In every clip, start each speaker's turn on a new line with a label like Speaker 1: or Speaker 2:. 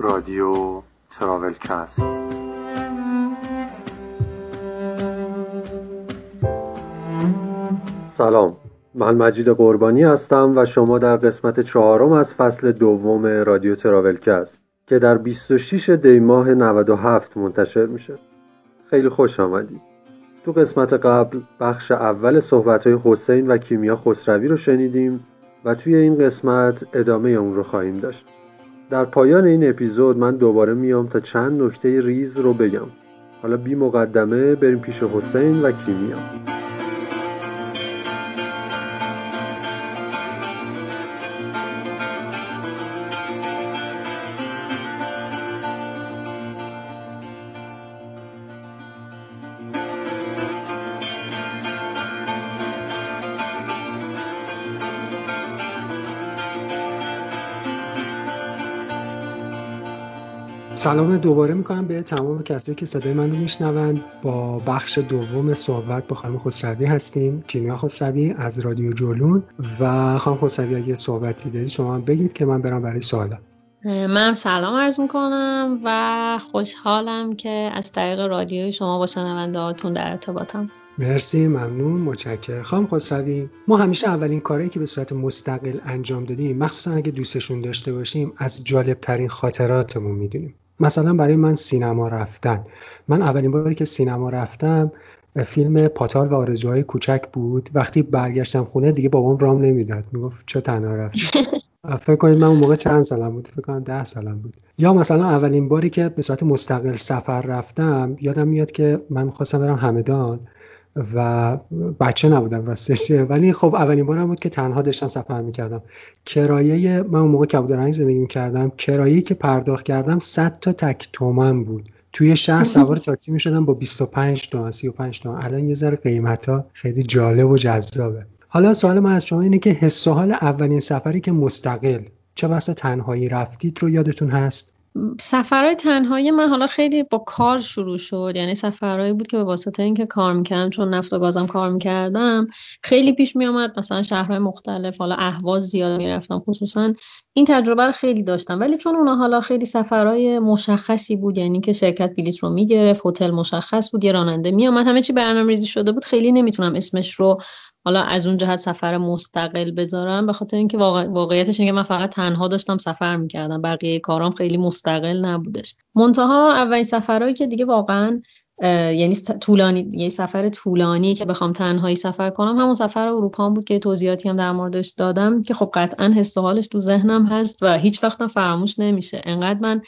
Speaker 1: رادیو تراولکست. سلام. من مجید قربانی هستم و شما در قسمت چهارم از فصل دوم رادیو تراولکست که در 26 دی ماه 97 منتشر میشه. خیلی خوش آمدید. تو قسمت قبل بخش اول صحبت های حسین و کیمیا خسروی رو شنیدیم و توی این قسمت ادامه اون رو خواهیم داشت. در پایان این اپیزود من دوباره میام تا چند نکته ریز رو بگم. حالا بی مقدمه بریم پیش حسین و کیمیا.
Speaker 2: سلام دوباره می‌کنم به تمام کسایی که صدای من رو میشنوند با بخش دوم صحبت با خانم خسروی هستیم کیمیا خسروی از رادیو جولون. و خانم خسروی اگه صحبتی دارید شما بگید که من برم برای سوالم
Speaker 3: من سلام عرض می‌کنم و خوشحالم که از طریق رادیوی شما با شنونده هاتون در ارتباطم.
Speaker 2: مرسی ممنون متشکرم. خانم خسروی ما همیشه اولین کاری که به صورت مستقل انجام دادیم مخصوصا اگه دوستشون داشته باشیم از جالب ترین خاطراتمون می‌دونیم. مثلا برای من سینما رفتن. من اولین باری که سینما رفتم فیلم پاتال و آرزوهای کوچک بود. وقتی برگشتم خونه دیگه بابام رام نمی‌داد. می‌گفت چه تنها رفتی. فکر کنید من اون موقع چند سالم بود؟ فکر کنم ده سالم بود. یا مثلا اولین باری که به صورت مستقل سفر رفتم یادم میاد که من می‌خواستم برم همدان. و بچه نبودم راستش. ولی خب اولین بارم بود که تنها داشتم سفر می‌کردم. کرایه من اون موقع کبودرنگ زندگی می‌کردم. کرایه که پرداخت کردم 100 تا تک تومن بود. توی شهر سوار تاکسی می‌شدم با 25 تومن 35 تومن. الان یه ذره قیمت ها خیلی جالب و جذابه. حالا سوال من از شما اینه که حس و حال اولین سفری که مستقل چه بسا تنهایی رفتید رو یادتون هست؟
Speaker 3: سفرهای تنهایی من حالا خیلی با کار شروع شد. یعنی سفرهایی بود که به واسطه اینکه کار می‌کردم چون نفت و گازم کار می‌کردم خیلی پیش میامد مثلا شهرهای مختلف حالا اهواز زیاد می‌رفتم. خصوصا این تجربه رو خیلی داشتم. ولی چون اونا حالا خیلی سفرهای مشخصی بود یعنی که شرکت بلیط رو می‌گرفت هتل مشخص بود یه راننده میامد همه چی برنامه‌ریزی شده بود. خیلی نمی‌تونم اسمش رو حالا از اون جهت سفر مستقل بذارم به خاطر اینکه واقعیتش اینه که من فقط تنها داشتم سفر می‌کردم. بقیه کارام خیلی مستقل نبودش. منتها اولین سفرهایی که دیگه واقعا یعنی طولانی یه سفر طولانی که بخوام تنهایی سفر کنم همون سفر اروپا بود که توضیحاتی هم در موردش دادم که خب قطعا حس و حالش تو ذهنم هست و هیچ وقتم فراموش نمیشه. انقدر من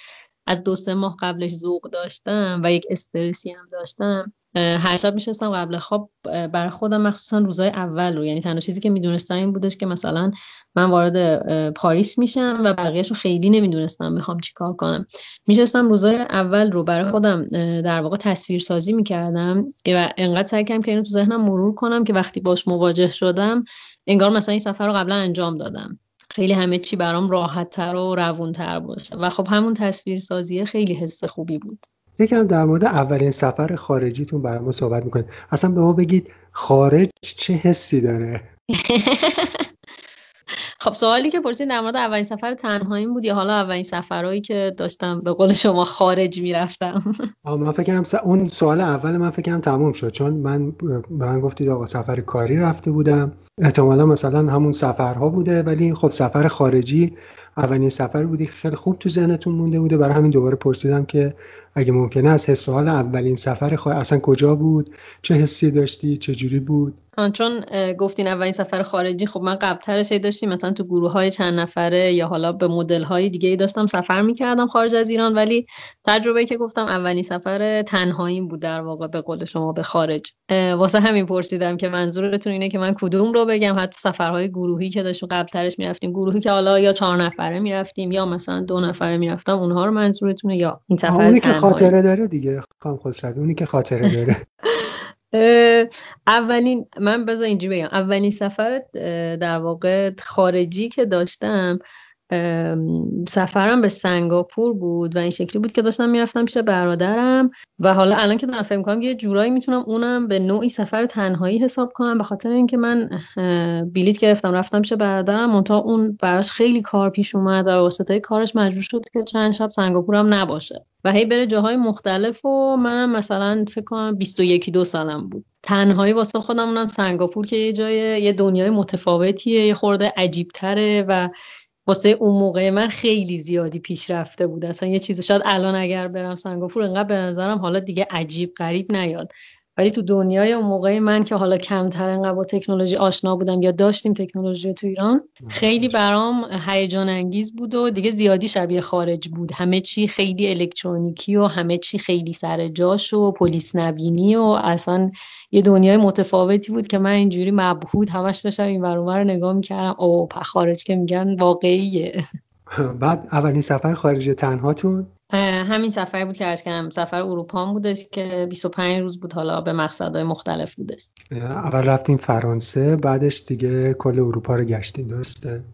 Speaker 3: از دو سه ماه قبلش ذوق داشتم و یک استرسی هم داشتم. هر شب میشستم قبل خواب برای خودم مخصوصا روزای اول رو. یعنی تنها چیزی که می‌دونستم این بودش که مثلا من وارد پاریس میشم و بقیهش رو خیلی نمی‌دونستم می‌خوام چیکار کنم. میشستم روزای اول رو برای خودم در واقع تصویر سازی می‌کردم و انقدر سعی کردم که اینو تو ذهنم مرور کنم که وقتی باش مواجه شدم انگار مثلا این سفر رو قبلا انجام دادم. خیلی همه چی برام راحت تر و روون تر باشه. و خب همون تصویر سازیه خیلی حس خوبی بود.
Speaker 2: یکم در مورد اولین سفر خارجیتون برای ما صحبت می‌کنید. اصلا به ما بگید خارج چه حسی داره؟
Speaker 3: خب سوالی که پرسید در مورد اولین سفر تنهایی بود یا حالا اولین سفرهایی که داشتم به قول شما خارج می‌رفتم؟
Speaker 2: من فکرم اون سوال اول من فکرم تموم شد. چون من به من گفتید آقا سفر کاری رفته بودم. احتمالا مثلا همون سفرها بوده ولی خب سفر خارجی اولین سفر بودی. خیلی خوب تو ذهنتون مونده بوده. برای همین دوباره پرسیدم که اگه ممکنه از حس حال اولین سفر خواهی اصلا کجا بود؟ چه حسی داشتی؟ چه جوری بود؟
Speaker 3: چون گفتین اولین سفر خارجی خب من قبلترش داشتیم مثلا تو گروه های چند نفره یا حالا به مدل های دیگه ای داشتم سفر می‌کردم خارج از ایران ولی تجربه که گفتم اولین سفر تنهاییم بود در واقع به قول شما به خارج. واسه همین پرسیدم که منظورتون اینه که من کدوم رو بگم؟ حتی سفرهای گروهی که داشتیم قبلترش می‌رفتیم گروهی که حالا یا چهار نفره می‌رفتیم یا مثلا دو نفره می‌رفتم اونها رو منظورتونه یا این سفر
Speaker 2: اونی که خاطره داره دیگه خام خسروی اونی که خاطره داره.
Speaker 3: اولین من بذار اینجوری بگم اولین سفر در واقع خارجی که داشتم سفرم به سنگاپور بود و این شکلی بود که داشتم می‌رفتم پیش برادرم و حالا الان که دارم فکر می‌کنم یه جورایی می‌تونم اونم به نوعی سفر تنهایی حساب کنم به خاطر اینکه من بلیت گرفتم رفتم پیش برادرم منتها اون براش خیلی کار پیش اومد و واسطه کارش مجبور شد که چند شب سنگاپورم نباشه و هی بره جاهای مختلف و منم مثلا فکر کنم 21 دو سالم بود. تنهایی واسه خودم اونم سنگاپور که یه جای یه دنیای متفاوتیه یه خورده عجیبتره و واسه اون موقع من خیلی زیادی پیشرفته بود. اصلا یه چیز شاید الان اگر برم سنگاپور انقدر به نظرم حالا دیگه عجیب غریب نیاد. ولی تو دنیای اون موقع من که حالا کمتر انقدر با تکنولوژی آشنا بودم یا داشتیم تکنولوژی تو ایران خیلی برام هیجان انگیز بود و دیگه زیادی شبیه خارج بود. همه چی خیلی الکترونیکی و همه چی خیلی سر جاش و پلیس نبینی و اصلا یه دنیای متفاوتی بود که من اینجوری مبهود همش داشتم این رو نگاه می‌کردم. او خارج که میگن واقعیه.
Speaker 2: بعد اولین سفر خارج تنهاتون؟
Speaker 3: همین سفری بود که ارز کردم. سفر اروپا بودش که 25 روز بود حالا به مقصدهای مختلف بودش.
Speaker 2: اول رفتیم فرانسه بعدش دیگه کل اروپا رو گشتیم درسته؟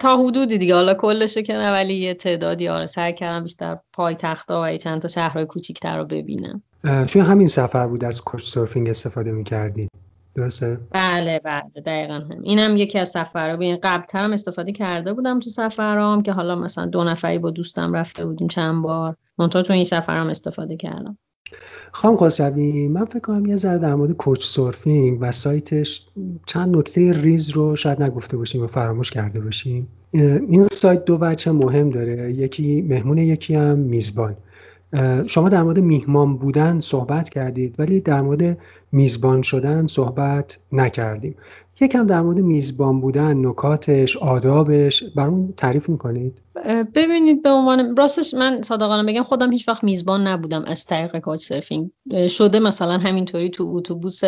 Speaker 3: تا حدودی دیگه. حالا کلشه که ولی یه تعدادی آره سعی کردم بیشتر پای تختا و چند تا شهرهای کوچیکتر رو ببینم.
Speaker 2: توی همین سفر بود از کوچ سرفینگ استفاده می‌کردین درسته؟
Speaker 3: بله بله دقیقا هم اینم یکی از سفرها. ببین قبلتر هم استفاده کرده بودم تو سفرام که حالا مثلا دو نفری با دوستم رفته بودیم چند بار. منتها تو این سفرام استفاده کردم.
Speaker 2: خانم خسروی من فکر کنم یه ذره در مورد کوچ سورفینگ و سایتش چند نکته ریز رو شاید نگفته باشیم و فراموش کرده باشیم. این سایت دو بچه مهم داره. یکی مهمون یکی هم میزبان. شما در مورد میهمان بودن صحبت کردید ولی در مورد میزبان شدن صحبت نکردیم. یکم در مورد میزبان بودن نکاتش آدابش برامون تعریف می‌کنید؟
Speaker 3: ببینید به عنوان راستش من صادقانه بگم خودم هیچ وقت میزبان نبودم از طریق کوچ سرفینگ. شده مثلا همینطوری تو اتوبوس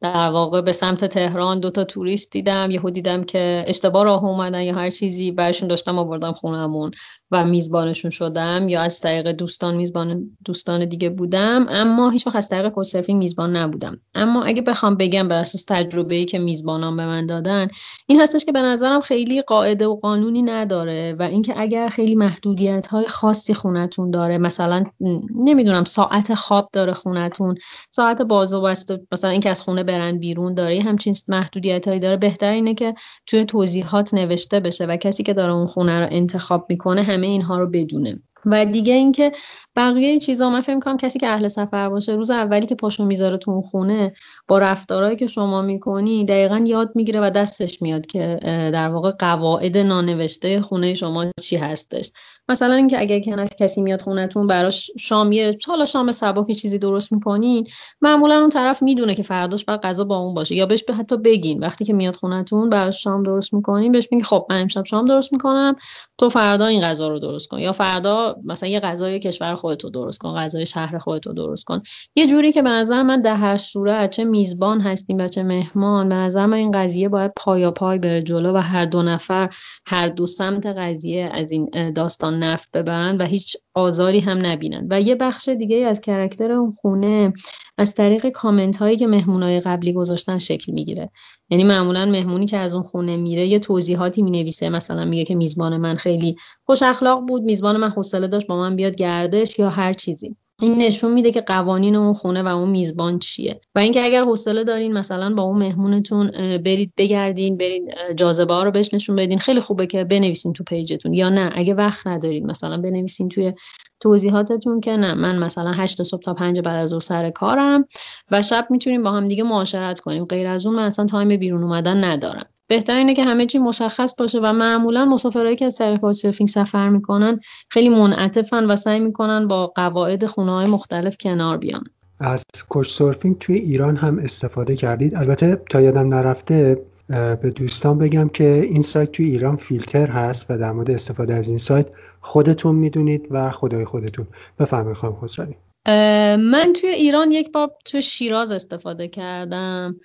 Speaker 3: در واقع به سمت تهران دوتا توریست دیدم یهو دیدم که اشتباه راه اومدن یا هر چیزی برشون داشتم آوردم خونمون و میزبانشون شدم یا از طریق دوستان میزبان دوستان دیگه بودم. اما هیچ وقت از طریق کوچ سرفینگ میزبان نبودم. اما اگه بخوام بگم بر اساس تجربه ای که میزبانان به من دادن این هستش که به نظرم خیلی قاعده و قانونی نداره و اینکه اگر خیلی محدودیت های خاصی خونتون داره مثلا نمی‌دونم ساعت خواب داره خونتون ساعت باز و بسته مثلا اینکه از خونه برن بیرون داره همچین محدودیت هایی داره. بهتر اینه که توی توضیحات نوشته بشه و کسی که داره اون خونه رو انتخاب می‌کنه همه اینها رو بدونه. و دیگه اینکه بقیه چیزا من فکر کنم کسی که اهل سفر باشه روز اولی که پاشو می‌ذاره تو اون خونه با رفتارهایی که شما می‌کنی دقیقا یاد می‌گیره و دستش میاد که در واقع قواعد نانوشته خونه شما چی هستش. مثلا اینکه اگر کسی میاد خونتون براش شام یه حالا شام سبکی چیزی درست می‌کنین معمولا اون طرف می‌دونه که فرداش بعد غذا با اون باشه. یا بهش به حتی بگین وقتی که میاد خونتون براش شام درست می‌کنین بهش میگی خب من امشب شام درست می‌کنم تو فردا این غذا رو درست کن. یا فردا مثلا یه غذای کشور خودتو درست کن غذای شهر خودتو درست کن. یه جوری که به نظر من در هر صورت چه میزبان هستیم و چه مهمان به نظر من این قضیه باید پایا پای بره جلو و هر دو نفر هر دو سمت قضیه از این داستان نفت ببرن و هیچ آزاری هم نبینن. و یه بخش دیگه از کرکتر اون خونه از طریق کامنت هایی که مهمونای قبلی گذاشتن شکل می‌گیره. یعنی معمولا مهمونی که از اون خونه میره یه توضیحاتی می‌نویسه. مثلا میگه که میزبان من خیلی خوش اخلاق بود میزبان من حوصله داشت با من بیاد گردش یا هر چیزی. این نشون میده که قوانین اون خونه و اون میزبان چیه. و اینکه اگر حوصله دارین مثلا با اون مهمونتون برید بگردین برید جاذبه ها رو بهش نشون بدین خیلی خوبه که بنویسین تو page تون یا نه. اگه وقت ندارین مثلا بنویسین توی توضیحاتتون که نه من مثلا 8 صبح تا 5 بعد از ظهر سر کارم و شب می‌تونیم با هم دیگه معاشرت کنیم. غیر از اون من اصلا time بیرون اومدن ندارم. بهتر اینه که همه چی مشخص باشه و معمولا مسافرهایی که از طریق surfing سفر می‌کنن خیلی منعطفن و سعی می‌کنن با قواعد خونه های مختلف کنار بیان.
Speaker 2: از کوچ سرفینگ توی ایران هم استفاده کردید. البته تا یادم نرفته به دوستان بگم که این سایت توی ایران فیلتر هست و در مورد استفاده از این سایت خودتون می‌دونید و خدای خودتون. بفرمایید خانم خسروی.
Speaker 3: من توی ایران یک بار توی شیراز استفاده کردم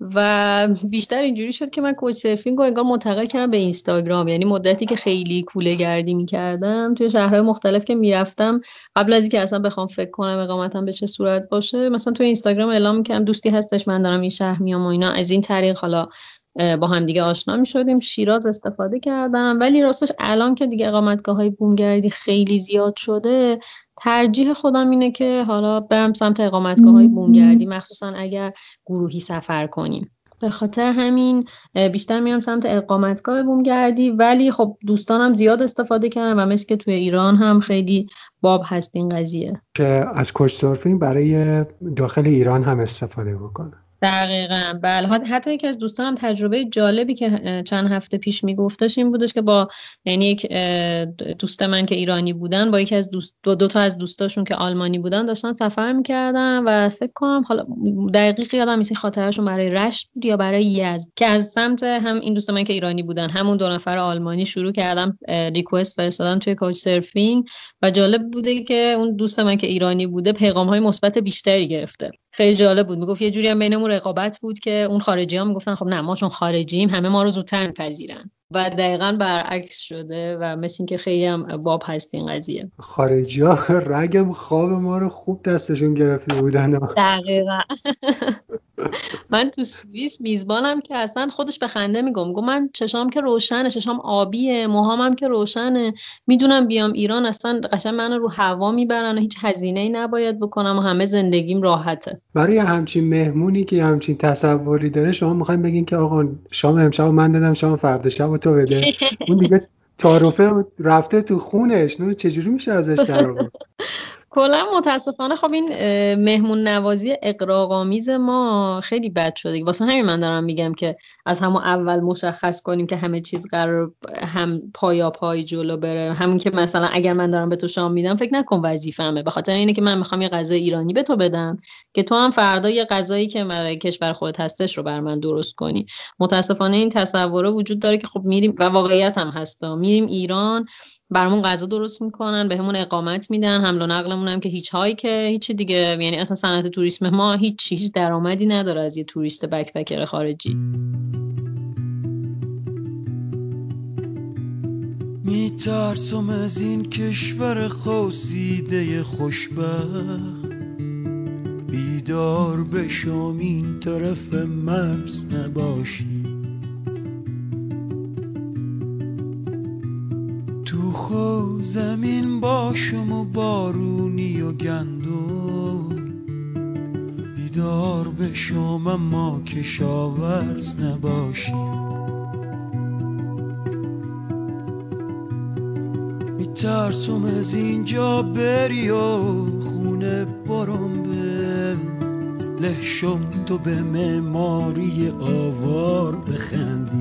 Speaker 3: و بیشتر اینجوری شد که من کوچ سرفینگ رو انگار منتقل کردم به اینستاگرام. یعنی مدتی که خیلی کوله گردی می‌کردم توی شهرهای مختلف که می‌رفتم قبل از اینکه اصلا بخوام فکر کنم اقامتم به چه صورت باشه مثلا توی اینستاگرام اعلام می‌کردم دوستی هستش من دارم این شهر میام و اینا. از این طریق حالا با هم دیگه آشنا می شدیم شیراز استفاده کردم. ولی راستش الان که دیگه اقامتگاه های بومگردی خیلی زیاد شده ترجیح خودم اینه که حالا برم سمت اقامتگاه های بومگردی مخصوصا اگر گروهی سفر کنیم. به خاطر همین بیشتر میرم سمت اقامتگاه بومگردی. ولی خب دوستانم زیاد استفاده کردن و مثل که توی ایران هم خیلی باب هست این قضیه.
Speaker 2: که از کوچ برای داخل ایران هم استفاده بکنه
Speaker 3: دقیقا. بله. حتی یکی از دوستانم تجربه جالبی که چند هفته پیش میگفتش این بودش که با یعنی یک دوست من که ایرانی بودن با یکی از دوست دو, دو تا از دوستاشون که آلمانی بودن داشتن سفر می‌کردن و فکر کنم حالا دقیقی یادم نیست خاطرشون برای رشت بود یا برای یزد. که از سمت هم این دوست من که ایرانی بودن همون دو نفر آلمانی شروع کردم ریکوست فرستادن توی کوچ سرفینگ و جالب بوده که اون دوست من که ایرانی بوده پیغام های مثبت بیشتری گرفته. خیلی جالب بود. می‌گفت یه جوری هم بینمون رقابت بود که اون خارجی ها می‌گفتن خب نه ما چون خارجیم همه ما رو زودتر میپذیرن. و دقیقا برعکس شده و مثل اینکه خیلی هم باب هست این قضیه.
Speaker 2: خارجی ها رگم خواب ما رو خوب دستشون گرفته بودن.
Speaker 3: دقیقا. من تو سوئیس میزبانم که اصلا خودش به خنده میگم. گم من چشام که روشنه چشام آبیه موهامم که روشنه. می‌دونم بیام ایران اصلا قشنگ منو رو هوا می‌برن و هیچ هزینه ای نباید بکنم و همه زندگیم راحته.
Speaker 2: برای همچین مهمونی که همچین تصوری داره شما می‌خوایم بگین که آقا شام امشب من دادم شام فردا شب تو بده. اون دیگه تعارفه رفته تو خونش. نه چجوری میشه ازش در
Speaker 3: کلا متاسفانه خب این مهمون نوازی اقراقامیز ما خیلی بد شده. واسه همین من دارم میگم که از همون اول مشخص کنیم که همه چیز قرار هم پایا پای جلو بره. همون که مثلا اگر من دارم به تو شام میدم فکر نکن وظیفمه. به خاطر اینه که من می‌خوام یه غذای ایرانی به تو بدم که تو هم فردا یه غذایی که برای کشور خودت هستش رو بر من درست کنی. متاسفانه این تصوره وجود داره که خب میریم و واقعیت هم هستا میریم ایران برامون غذا درست می‌کنن بهمون اقامت میدن حمل و نقلمون هم که هیچ هایی که هیچ دیگه. یعنی اصلا صنعت توریسم ما هیچ هیچ درآمدی نداره از یه توریست بکپکر خارجی.
Speaker 4: میترسم از این کشور خوصیده خوشبخت. بیدار بشم این طرف مرز نباشی. زمین باشم و بارونی و گندو بیدار بشم اما کشاورز نباشی. میترسم از اینجا بری و خونه برم به لحشم تو به معماری آوار بخندی.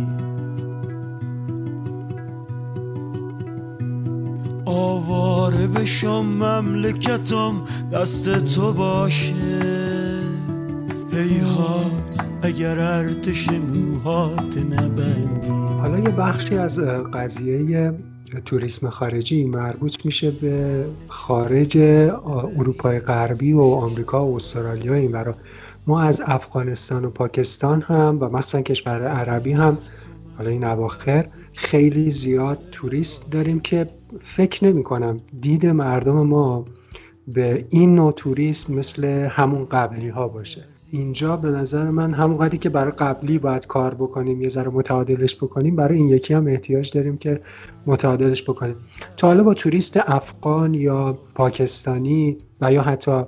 Speaker 4: بشم مملکتم دست تو باشه. ها اگر ارتش موهات نبندی.
Speaker 2: حالا یه بخشی از قضیه توریسم خارجی مربوط میشه به خارج اروپای غربی و آمریکا و استرالیا این برا. ما از افغانستان و پاکستان هم و مثلا کشور عربی هم حالا این اواخر خیلی زیاد توریست داریم که فکر نمی کنم. دید مردم ما به این نوع توریست مثل همون قبلی ها باشه. اینجا به نظر من همون قدری که برای قبلی باید کار بکنیم یه ذره متعادلش بکنیم برای این یکی هم احتیاج داریم که متعادلش بکنیم. تا حالا با توریست افغان یا پاکستانی و یا حتی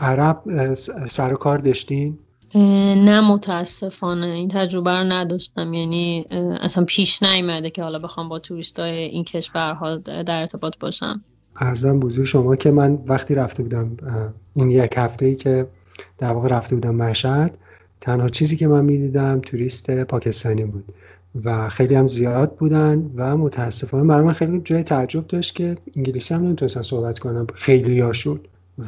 Speaker 2: عرب سر کار داشتین؟
Speaker 3: نه متاسفانه این تجربه رو نداشتم. یعنی اصلا پیش نیومده که حالا بخوام با توریست های این کشورها در ارتباط باشم.
Speaker 2: ارزم بزرگ شما که من وقتی رفته بودم این یک هفته ای که در واقع رفته بودم مشهد تنها چیزی که من می‌دیدم توریست پاکستانی بود و خیلی هم زیاد بودن و متاسفانه برای من خیلی جای تعجب داشت که انگلیسی هم نمی‌تونستن صحبت کنم خیلی هاشون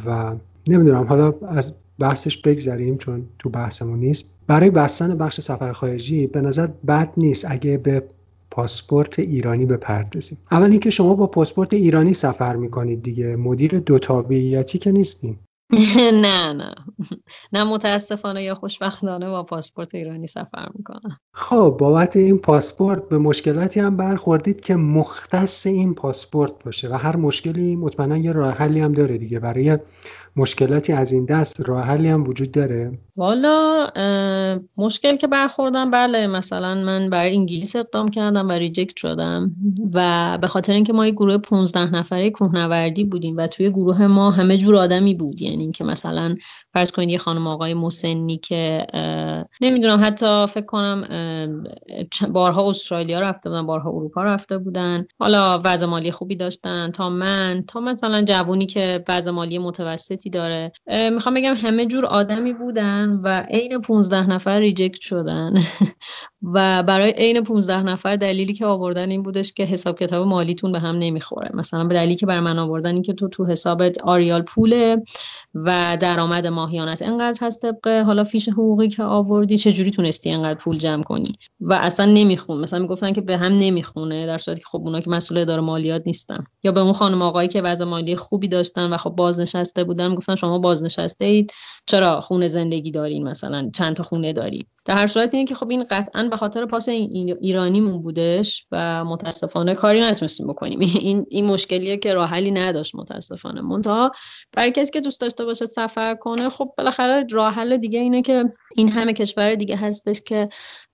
Speaker 2: و نمی‌دونم حالا از بحثش بگذریم چون تو بحثمون نیست. برای بستن بخش سفر خارجی به نظر بد نیست اگه به پاسپورت ایرانی بپردازیم. اول اینکه شما با پاسپورت ایرانی سفر می‌کنید دیگه. مدیر دو تابعیتی که نیستیم.
Speaker 3: نه نه. نه متاسفانه یا خوشبختانه با پاسپورت ایرانی سفر می‌کنم.
Speaker 2: خب بابت این پاسپورت به مشکلاتی هم برخوردید که مختص این پاسپورت باشه و هر مشکلی مطمئنا یه راه حلی هم داره دیگه. برای مشکلاتی از این دست راه حلی هم وجود داره؟
Speaker 3: والا مشکل که برخوردم بله مثلا من برای انگلیس اقدام کردم و ریجکت شدم و به خاطر اینکه ما یه گروه 15 نفره کوهنوردی بودیم و توی گروه ما همه جور آدمی بود. یعنی که مثلا فرض کنید یه خانم آقای مسنی که نمی‌دونم حتی فکر کنم بارها استرالیا رفته بودن بارها اروپا رفته بودن. حالا وضع مالی خوبی داشتن. تا من تا مثلا جوونی که وضع مالی متوسطی داره. می‌خوام بگم همه جور آدمی بودن و عین 15 نفر ریجکت شدن. و برای عین 15 نفر دلیلی که آوردن این بودش که حساب کتاب مالیتون به هم نمی‌خوره. مثلا به دلیلی که برای من آوردن این که تو تو حسابت آریال پوله و درآمد ماهیانت انقدر هست طبق حالا فیش حقوقی که آوردی چجوری تونستی انقدر پول جمع کنی؟ و اصلا نمیخون. مثلا می‌گفتن که به هم نمی‌خونه در صورتی که خب اونا که مسئول اداره مالیات نیستن. یا به اون خانم آقایی که وضع مالی خوبی داشتن و خب بازنشسته بودن گفتن شما بازنشسته اید چرا خونه زندگی دارین مثلا؟ چند تا خونه داری در هر صورت اینه که خب این قطعا به خاطر پاس ایرانیمون بودش و متاسفانه کاری نتونستیم بکنیم. این این مشکلیه که راه حلی نداشت متاسفانه منتها برای کسی که دوست داشته باشه سفر کنه خب بالاخره راه حل دیگه اینه که این همه کشور دیگه هستش که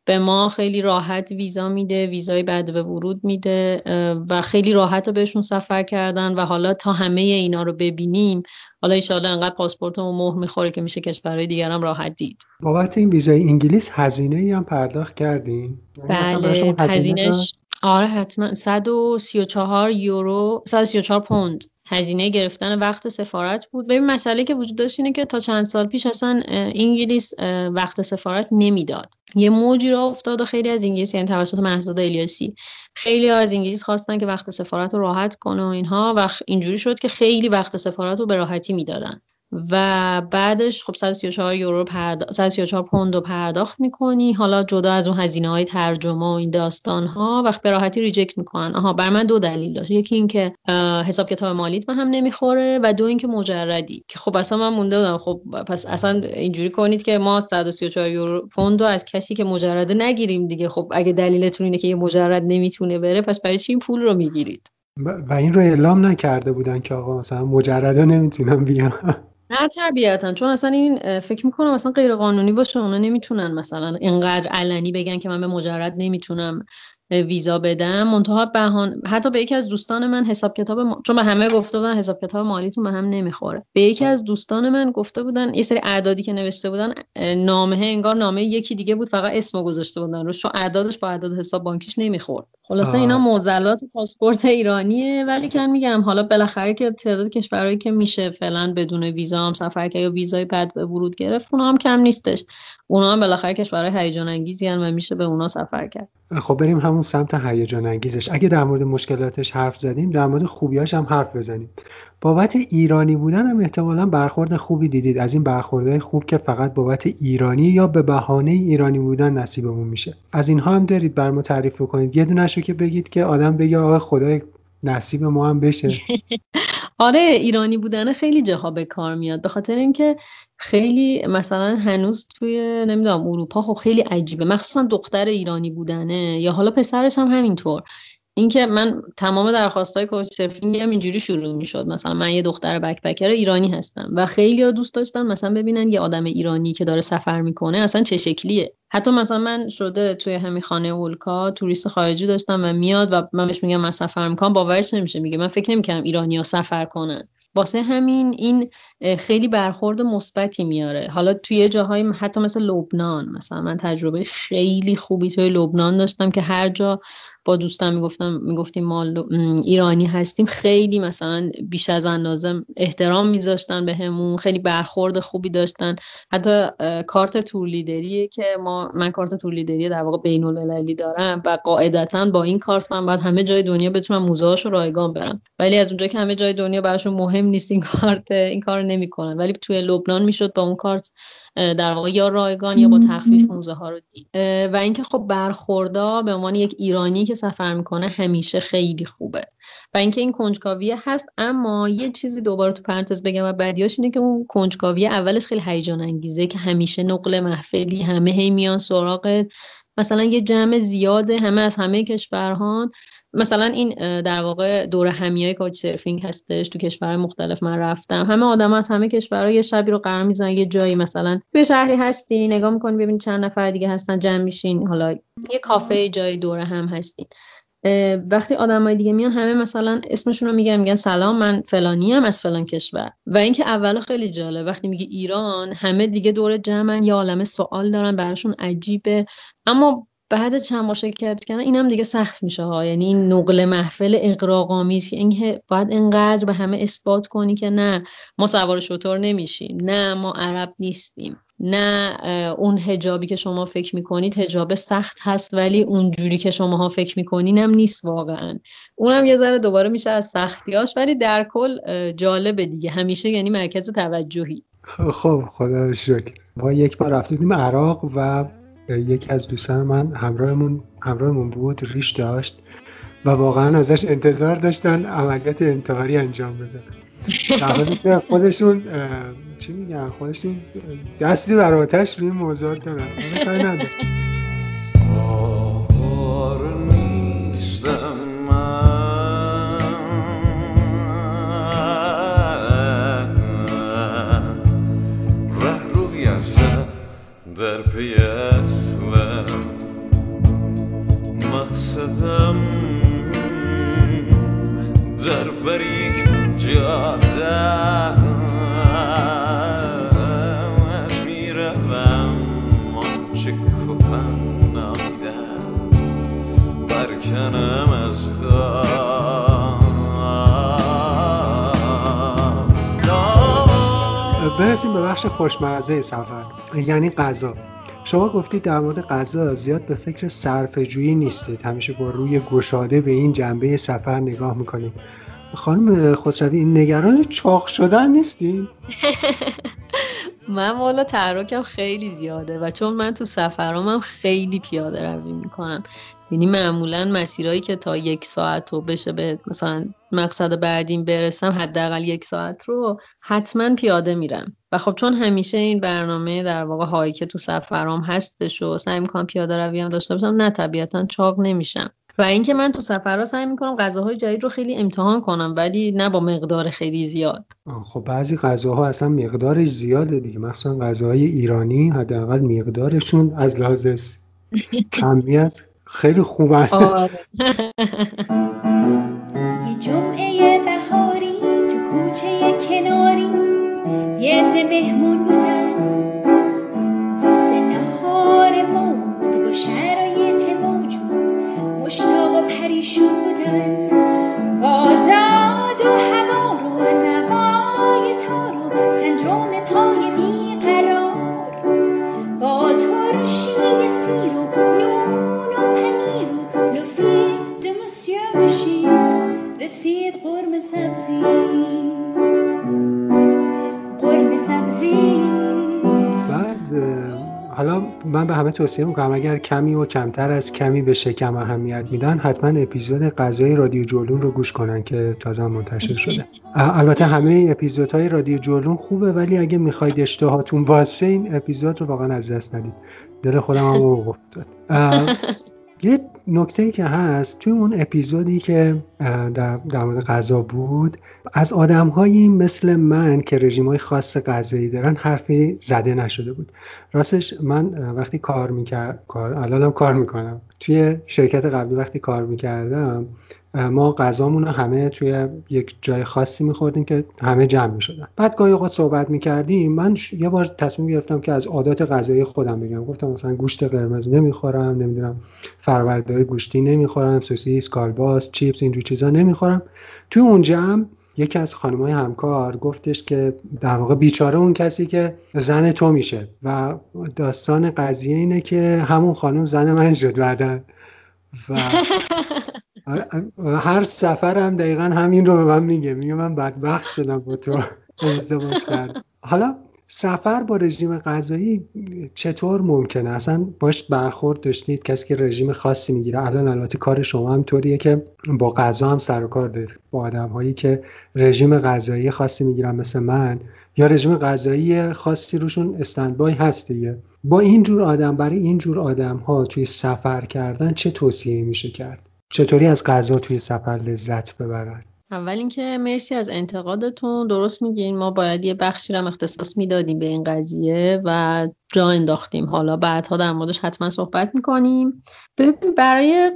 Speaker 3: به ما خیلی راحت ویزا میده ویزای بعد به ورود میده و خیلی راحت بهشون سفر کردن و حالا تا همه اینا رو ببینیم حالا ایشالا انقدر پاسپورتمون مهر می‌خوره که میشه کشورهای دیگر هم راحت دید.
Speaker 2: بابت این ویزای انگلیس هزینه ای هم پرداخت کردین؟
Speaker 3: یعنی بله هزینهش آره حتما. 134 یورو 134 پوند. هزینه گرفتن وقت سفارت بود. ببین مسئله که وجود داشت اینه که تا چند سال پیش اصلا انگلیس وقت سفارت نمی‌داد. یه موجی را افتاد و خیلی از انگلیس یعنی توسط مهزاد الیاسی. خیلی از انگلیس خواستن که وقت سفارت رو راحت کنه و اینها و اینجوری شد که خیلی وقت سفارت رو به راحتی می‌دادن. و بعدش خب 134 یورو پرد... 134 پوند رو پرداخت می‌کنی. حالا جدا از اون هزینه های ترجمه و این داستان ها وقت به راحتی ریجکت می‌کنن. آها بر من دو دلیل داشت. یکی اینکه حساب کتاب مالیت به هم نمی‌خوره و دو اینکه مجردی. که خب اصلا من مونده بودم. خب پس اصلا اینجوری کنید که ما 134 یورو پوند رو از کسی که مجرده نگیریم دیگه. خب اگه دلیلتون اینه که یه مجرد نمی‌تونه بره پس برای چی این پول رو می‌گیرید؟
Speaker 2: و این رو اعلام نکرده بودن که آقا مثلا مجرده نمی‌تونن بیان.
Speaker 3: نه طبیعتا. چون اصلا این فکر می‌کنم اصلا غیر قانونی باشه اونا نمی‌تونن مثلا اینقدر علنی بگن که من به مجرد نمی‌تونم ویزا بدم. منتها بهان حتی به یکی از دوستان من حساب کتاب ما... چون به همه گفته بودن حساب کتاب مالیتون به هم نمی‌خوره. به یکی از دوستان من گفته بودن یه سری اعدادی که نوشته بودن نامه انگار نامه یکی دیگه بود فقط اسمو گذاشته بودن روش چون اعدادش با اعداد حساب بانکیش نمی‌خورد. خلاصه اینا معضلات پاسپورت ایرانیه. ولی که میگم حالا بالاخره که تعداد کشورهایی که میشه فعلا بدون ویزا هم سفر کرد یا ویزای بعد به ورود گرفت اونها هم کم نیستش. اونا هم بالاخره کشورهای هیجان انگیزی و میشه به اونا سفر کرد.
Speaker 2: خب بریم همون سمت هیجان انگیزش اگه در مورد مشکلاتش حرف زدیم در مورد خوبیاش هم حرف بزنیم. بابت ایرانی بودن هم احتمالا برخورد خوبی دیدید. از این برخوردهای خوب که فقط بابت ایرانی یا به بهانه ایرانی بودن نصیبمون میشه. از اینها هم دارید بر ما تعریف کنید یه دونش که بگید که آدم بگه آقا خدای نصیب ما هم بشه.
Speaker 3: آره ایرانی بودن خیلی جاها به کار میاد به خاطر اینکه خیلی مثلا هنوز توی نمی‌دونم اروپا خب خیلی عجیبه مخصوصا دختر ایرانی بودنه یا حالا پسرش هم همینطور. اینکه من تمام درخواستای کوچ سرفینگ هم اینجوری شروع می‌شد. مثلا من یه دختر بکپکر ایرانی هستم و خیلی دوست داشتن مثلا ببینن یه آدم ایرانی که داره سفر می‌کنه اصلا چه شکلیه. حتی مثلا من شده توی همین خانه اولکا توریست خارجی داشتم و میاد و من بهش میگم من سفر می‌کنم باورش نمیشه. میگه من فکر نمی‌کنم ایرانیا سفر کنن. واسه همین این خیلی برخورد مثبتی میاره. حالا توی جاهای حتی مثل لبنان مثلا من تجربه خیلی خوبی توی لبنان داشتم که هر جا با دوستم می‌گفتم می‌گفتیم ما ایرانی هستیم. خیلی مثلا بیش از اندازه احترام میذاشتن بهمون. خیلی برخورد خوبی داشتن. حتی کارت تور لیدریه که ما من کارت تور لیدری در واقع بین المللی دارم و قاعدتا با این کارت من باید همه جای دنیا بتونم موزه رایگان برم. ولی از اونجا که همه جای دنیا براشون مهم نیست این کارت این کار نمی‌کنن. ولی توی لبنان می‌شد با اون کارت در واقع یا رایگان یا با تخفیف موزه ها رو دید. و اینکه خب برخوردا به عنوان یک ایرانی که سفر می‌کنه همیشه خیلی خوبه. و اینکه این کنجکاویه هست اما یه چیزی دوباره تو پرانتز بگم و بعدیاش اینه که اون کنجکاویه اولش خیلی هیجان انگیزه که همیشه نقل محفلی همه هی میان سراغ مثلا یه جمع زیاده همه از همه کشورهان مثلا این در واقع دور همیای کاچ سرفینگ هستش تو کشور مختلف من رفتم. همه آدم از همه کشورها یه شبی رو قرار می‌زنن یه جایی مثلا به شهری هستی نگاه می‌کنی ببینی چند نفر دیگه هستن جمع میشین حالا یه کافه جای دور هم هستین. وقتی آدمای دیگه میان همه مثلا اسمشون رو میگن میگن سلام من فلانی هم از فلان کشور. و اینکه اول خیلی جالب وقتی میگه ایران همه دیگه دور جمعن یا عالمه سوال دارن براشون عجیبه. اما بعد چند بار شرکت کردن اینم دیگه سخت میشه ها. یعنی این نقل محفل اقراق‌آمیز که این باید اینقدر به همه اثبات کنی که نه ما سوار شطور نمیشیم نه ما عرب نیستیم نه اون هجابی که شما فکر می‌کنید هجاب سخت هست ولی اونجوری که شماها فکر می‌کنین هم نیست واقعا. اونم یه ذره دوباره میشه از سختیاش ولی در کل جالبه دیگه. همیشه یعنی مرکز توجهی.
Speaker 2: خب خدا شکر ما یک بار رفتیم عراق و یکی از دوستان من همراهمون همراهمون بود ریش داشت و واقعا ازش انتظار داشتن عملیات انتحاری انجام بده. در خودشون چی میگن؟ خودشون دستی در آتش روی موضوع دارن. خوشمزه سفر یعنی غذا. شما گفتید در مورد غذا زیاد به فکر صرف جویی نیستید. همیشه با روی گشاده به این جنبه سفر نگاه می‌کنید. خانم خسروی نگران چاق شدن نیستین؟
Speaker 3: من والا تحرکم خیلی زیاده و چون من تو سفرامم خیلی پیاده روی می‌کنم. یعنی معمولا مسیرهایی که تا یک ساعت رو بشه به مثلا مقصد بعدیم برسم حداقل یک ساعت رو حتما پیاده میرم. و خب چون همیشه این برنامه در واقع هایی که تو سفرام هستش و سعی می‌کنم پیاده روی هم داشته باشم نه طبیعتا چاق نمیشم. و اینکه من تو سفرها سعی می‌کنم غذاهای جدید رو خیلی امتحان کنم ولی نه با مقدار خیلی زیاد.
Speaker 2: خب بعضی غذاها اصلا مقدارش زیاده دیگه. مثلا غذاهای ایرانی حداقل مقدارشون از لحاظ کمیت خیلی خوبه
Speaker 5: آره. یه جمعه بهاری تو کوچه کناری یه ده مهمون بودن
Speaker 2: توصیه می‌کنم اگر کمی و کمتر از کمی به شکم اهمیت میدن حتما اپیزود غذای رادیو جولون رو گوش کنن که تازه منتشر شده. البته همه اپیزودهای رادیو جولون خوبه ولی اگه می‌خواید اشتهاتون باز شه این اپیزود رو واقعا از دست ندید. دل خودم هم افتاد. یه نکته که هست توی اون اپیزودی که در, در مورد غذا بود از آدمهایی مثل من که رژیم های خاص غذایی دارن حرفی زده نشده بود. راستش من وقتی کار می‌کرد کار الانم کار می‌کنم. توی شرکت قبلی وقتی کار می‌کردم ما غذامون همه توی یک جای خاصی میخوردیم که همه جمع می‌شدن. بعد گاهی اوقات صحبت می‌کردیم. من یه بار تصمیم گرفتم که از عادات غذایی خودم بگم. گفتم مثلا گوشت قرمز نمی‌خورم نمی‌دونم فرورده گوشتی نمی‌خورم سوسیس کالباس چیپس اینجور چیزا نمی‌خورم. توی اون جمع یکی از های همکار گفتش که در واقع بیچاره اون کسی که زن تو میشه. و داستان قضیه اینه که همون خانم زن من شد بعدا. و هر سفر هم دقیقا همین رو به من میگه. میگه من بدبخت شدم با تو. ازدواج کرد حالا سفر با رژیم غذایی چطور ممکنه؟ اصلا باش برخورد داشتید؟ کسی که رژیم خاصی می‌گیره. الان البته کار شما هم طوریه که با غذا هم سر و کار دارید. با آدم هایی که رژیم غذایی خاصی می‌گیرن مثل من یا رژیم غذایی خاصی روشون استندبای هست دیگه. با این جور آدم برای این جور آدم ها توی سفر کردن چه توصیه میشه کرد؟ چطوری از غذا توی سفر لذت ببرن؟
Speaker 3: اول اینکه مرسی از انتقادتون. درست میگین ما باید یه بخشی رو اختصاص می‌دادیم به این قضیه و جا انداختیم. حالا بعدها در موردش حتما صحبت می‌کنیم. ببین برای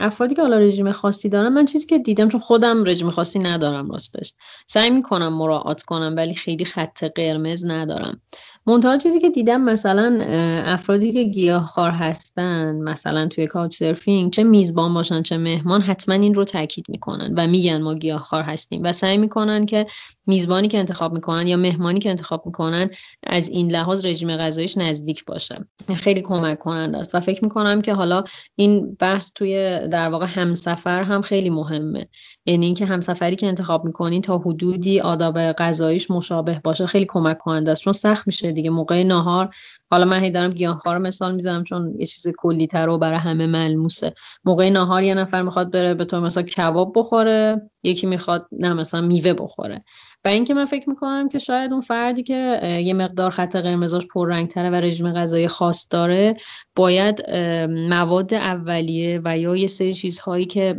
Speaker 3: افرادی که حالا رژیم خاصی دارن من چیزی که دیدم چون خودم رژیم خاصی ندارم راستش. سعی می‌کنم مراعات کنم ولی خیلی خط قرمز ندارم. منتها چیزی که دیدم مثلا افرادی که گیاهخوار هستن مثلا توی کاوچ سرفینگ چه میزبان باشن چه مهمان حتما این رو تاکید می‌کنن و میگن ما گیاهخوار هستیم و سعی می‌کنن که میزبانی که انتخاب می‌کنن یا مهمانی که انتخاب می‌کنن از این لحاظ رژیم غذاییش نزدیک باشه. خیلی کمک کننده است و فکر می‌کنم که حالا این بحث توی در واقع همسفر هم خیلی مهمه. یعنی اینکه همسفری که انتخاب می‌کنین تا حدودی آداب غذاییش مشابه باشه خیلی کمک کننده است. چون سخت میشه دیگه. موقع نهار حالا من هی دارم گیاهخوار مثال می‌زنم چون یه چیز کلی تر و برای همه ملموسه. موقع نهار یه نفر می‌خواد بره به طور مثلا کباب بخوره یکی می‌خواد نه مثلا میوه بخوره. و اینکه من فکر می‌کنم که شاید اون فردی که یه مقدار خط قرمزاش تره و رژیم غذایی خاص داره باید مواد اولیه و یا یه سری چیزهایی که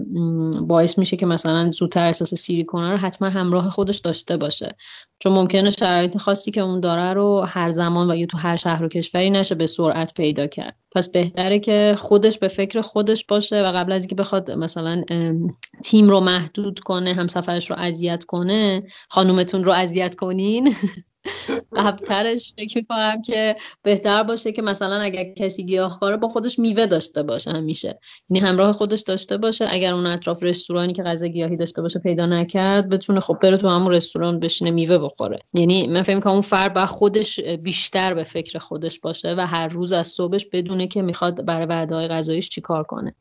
Speaker 3: باعث میشه که مثلا زودتر احساس سیری کنه رو حتما همراه خودش داشته باشه. چون ممکنه شرایط خاصی که اون داره رو هر زمان و یا تو هر شهر و کشوری نشه به سرعت پیدا کرد. پس بهتره که خودش به فکر خودش باشه و قبل از اینکه بخواد مثلا تیم رو محدود کنه همسفرش رو اذیت کنه خانومتون رو اذیت کنین. قبلترش فکر می‌کنم که بهتر باشه که مثلا اگر کسی گیاهخواره با خودش میوه داشته باشه همیشه. یعنی همراه خودش داشته باشه. اگر اون اطراف رستورانی که غذا گیاهی داشته باشه پیدا نکرد بتونه خب بره تو همون رستوران بشینه میوه بخوره. یعنی من فکر می‌کنم اون فرد با خودش بیشتر به فکر خودش باشه و هر روز از صبحش بدونه که می‌خواد برای وعده های غذاییش چیکار کنه.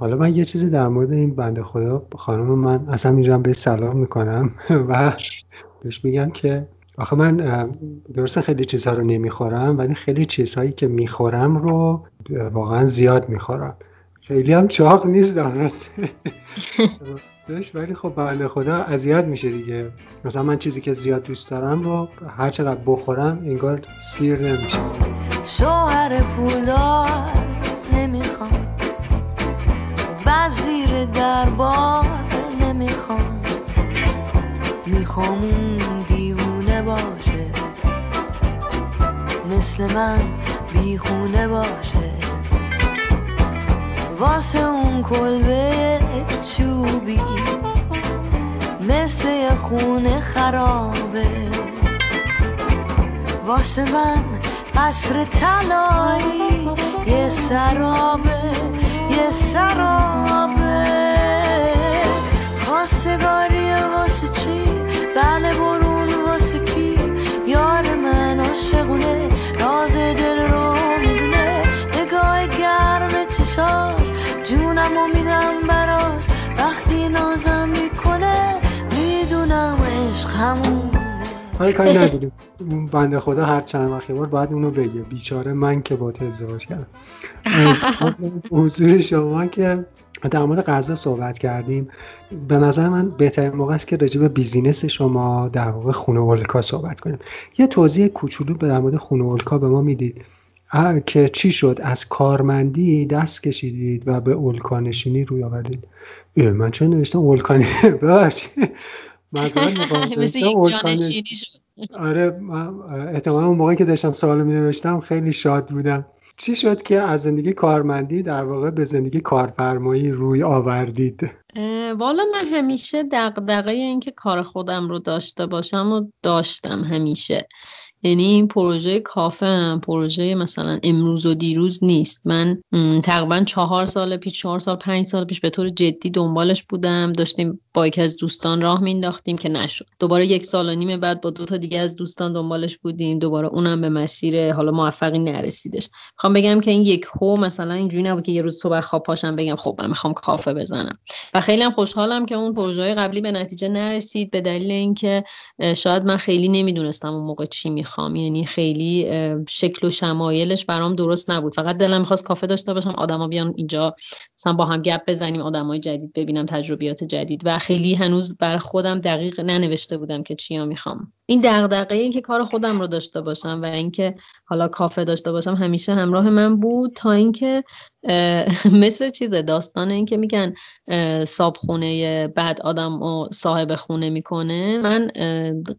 Speaker 2: حالا من یه چیزی در مورد این بنده خدا خانم من اصلا میرم به سلام می‌کنم و بهش میگم که آخه من درسته خیلی چیزها رو نمی‌خورم ولی خیلی چیزهایی که می‌خورم رو واقعا زیاد می‌خورم. خیلی هم چاق نیست درسته ولی خب بنده خدا اذیت میشه دیگه. مثلا من چیزی که زیاد دوست دارم رو هر چقدر بخورم انگار سیر نمیشه.
Speaker 6: شوهر پولدار نمی‌خوام. وزیر دربار نمی‌خوام. می‌خوام مثل من بیخونه باشه. واسه اون کلبه چوبی مثل خونه خرابه. واسه من قصر تلایی یه سرابه یه سرابه. خواستگاری واسه چی؟ بله برو یار من عاشقونه. وقتی نازم می‌کنه می‌دونم عشق همون
Speaker 2: حالا کاری نداریم اون بنده خدا هر چند وقتی بار باید اونو بگه. بیچاره من که با تو ازدواج کردم. حضور شما که در مورد غذا صحبت کردیم. به نظر من بهترین موقع است که راجع به بیزینس شما در واقع خونه اولکا صحبت کنیم. یه توضیح کوچولو به در مورد خونه اولکا به ما می‌دید. که چی شد؟ از کارمندی دست کشیدید و به اولکا نشینی روی آوردید. من چه نوشتم اولکانی؟ ببخشید. آره احتمالا اون موقعی که داشتم سوال می نوشتم خیلی شاد بودم. چی شد که از زندگی کارمندی در واقع به زندگی کارفرمایی روی آوردید؟
Speaker 3: والا من همیشه دقدقه اینکه کار خودم رو داشته باشم و داشتم همیشه. یعنی این پروژه کافه هم پروژه مثلا امروز و دیروز نیست. من تقریبا چهار سال پیش چهار سال پنج سال پیش به طور جدی دنبالش بودم. داشتیم با یکی از دوستان راه مینداختیم که نشد. دوباره یک سال و نیم بعد با دو تا دیگه از دوستان دنبالش بودیم. دوباره اونم به مسیر حالا موفقی نرسیدش. می‌خوام بگم که این یک هو مثلا اینجوری نبود که یه روز صبح خواب پاشم بگم خب من می‌خوام کافه بزنم. و خیلی هم خوشحالم که اون پروژه قبلی به نتیجه نرسید. به دلیل اینکه شاید من خیلی نمی‌دونستم اون موقع چی یعنی خیلی شکل و شمایلش برام درست نبود. فقط دلم می‌خواست کافه داشته باشم آدما بیان اینجا مثلا با هم گپ بزنیم آدمای جدید ببینم تجربیات جدید. و خیلی هنوز بر خودم دقیق ننوشته بودم که چیا می‌خوام. این دغدغه این که کار خودم رو داشته باشم و اینکه حالا کافه داشته باشم همیشه همراه من بود تا اینکه مثل چیز داستان این که میگن صابخونه بعد آدم و صاحب خونه می‌کنه. من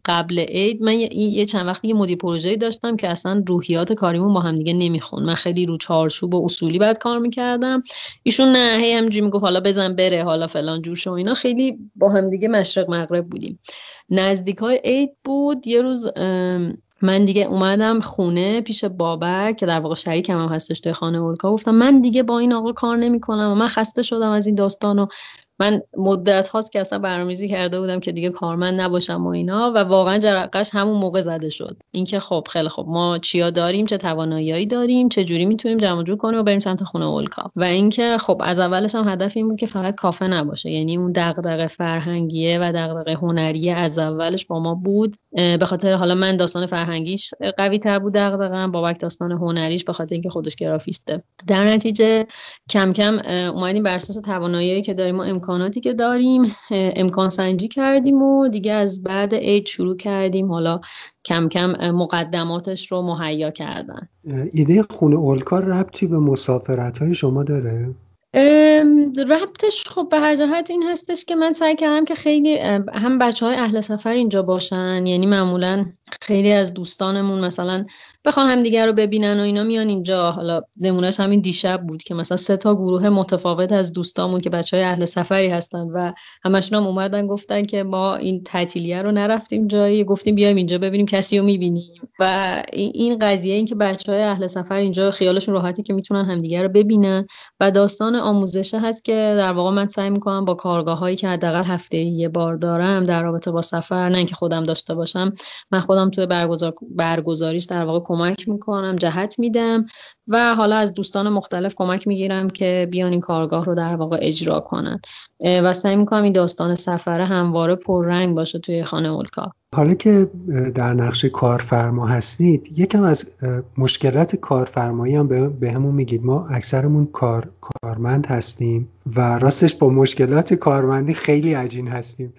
Speaker 3: قبل عید من یه چند وقتی یه مدیر پروژه داشتم که اصلا روحیات کاریمون با هم دیگه نمیخون من خیلی رو چارچوب و اصولی بعد کار می‌کردم. ایشون نه هی همینجوری می‌گفت حالا بزن بره حالا فلان جور شو اینا. خیلی با هم دیگه مشرق مغرب بودیم. نزدیک های عید بود یه روز من دیگه اومدم خونه پیش بابک که در واقع شریکم هم هستش توی خانه اولکا. گفتم من دیگه با این آقا کار نمی‌کنم و من خسته شدم از این داستان و من مدت هاست که اصلا برنامه‌ریزی کرده بودم که دیگه کارمند نباشم و اینا و واقعا جرقش همون موقع زده شد. اینکه خب خیلی خب ما چیا داریم چه تواناییایی داریم چه جوری می‌تونیم جمع جور کنیم و بریم سمت خونه اولکا. و اینکه خب از اولش هم هدف این بود که فقط کافه نباشه. یعنی اون دغدغه فرهنگیه و دغدغه هنریه از اولش با ما بود. به خاطر حالا من داستان فرهنگیش قوی تر بود دغدغه‌ام بابک داستان هنریش به خاطر اینکه خودش گرافیسته. در نتیجه کم کم اومدیم بر اساس تواناییایی که داریم و امکاناتی که داریم امکان سنجی کردیم و دیگه از بعد عید شروع کردیم. حالا کم کم مقدماتش رو مهیا کردن.
Speaker 2: ایده خونه اولکار ربطی به مسافرت های شما داره؟
Speaker 3: ربطش خب به هر جهت این هستش که من سعی کردم که خیلی هم بچه های اهل سفر اینجا باشن. یعنی معمولا خیلی از دوستانمون مثلا بخوان همدیگه رو ببینن و اینا میان اینجا. حالا نمونهش همین دیشب بود که مثلا سه تا گروه متفاوت از دوستامون که بچه های اهل سفری هستن و همشون هم اومدن گفتن که ما این تعطیلیه رو نرفتیم جایی. گفتیم بیایم اینجا ببینیم کسی رو می‌بینیم. و این قضیه این که بچه های اهل سفر اینجا خیالشون راحتی که می‌تونن همدیگه رو ببینن. و داستان آموزشه هست که در واقع من سعی می‌کنم با کارگاه هایی که حداقل هفته یه بار دارم در رابطه با سفر نه اینکه خودم داشته باشم من خودم توی برگزار برگزاریش در واقع کمک می‌کنم جهت میدم و حالا از دوستان مختلف کمک می‌گیرم که بیان این کارگاه رو در واقع اجرا کنن. و سعی می‌کنم این داستان سفره همواره پررنگ باشه توی خانه اولکا.
Speaker 2: حالا که در نقش کارفرما هستید یکم از مشکلات کارفرمایی هم به همون میگید. ما اکثرمون کار کارمند هستیم و راستش با مشکلات کارمندی خیلی عجین هستیم.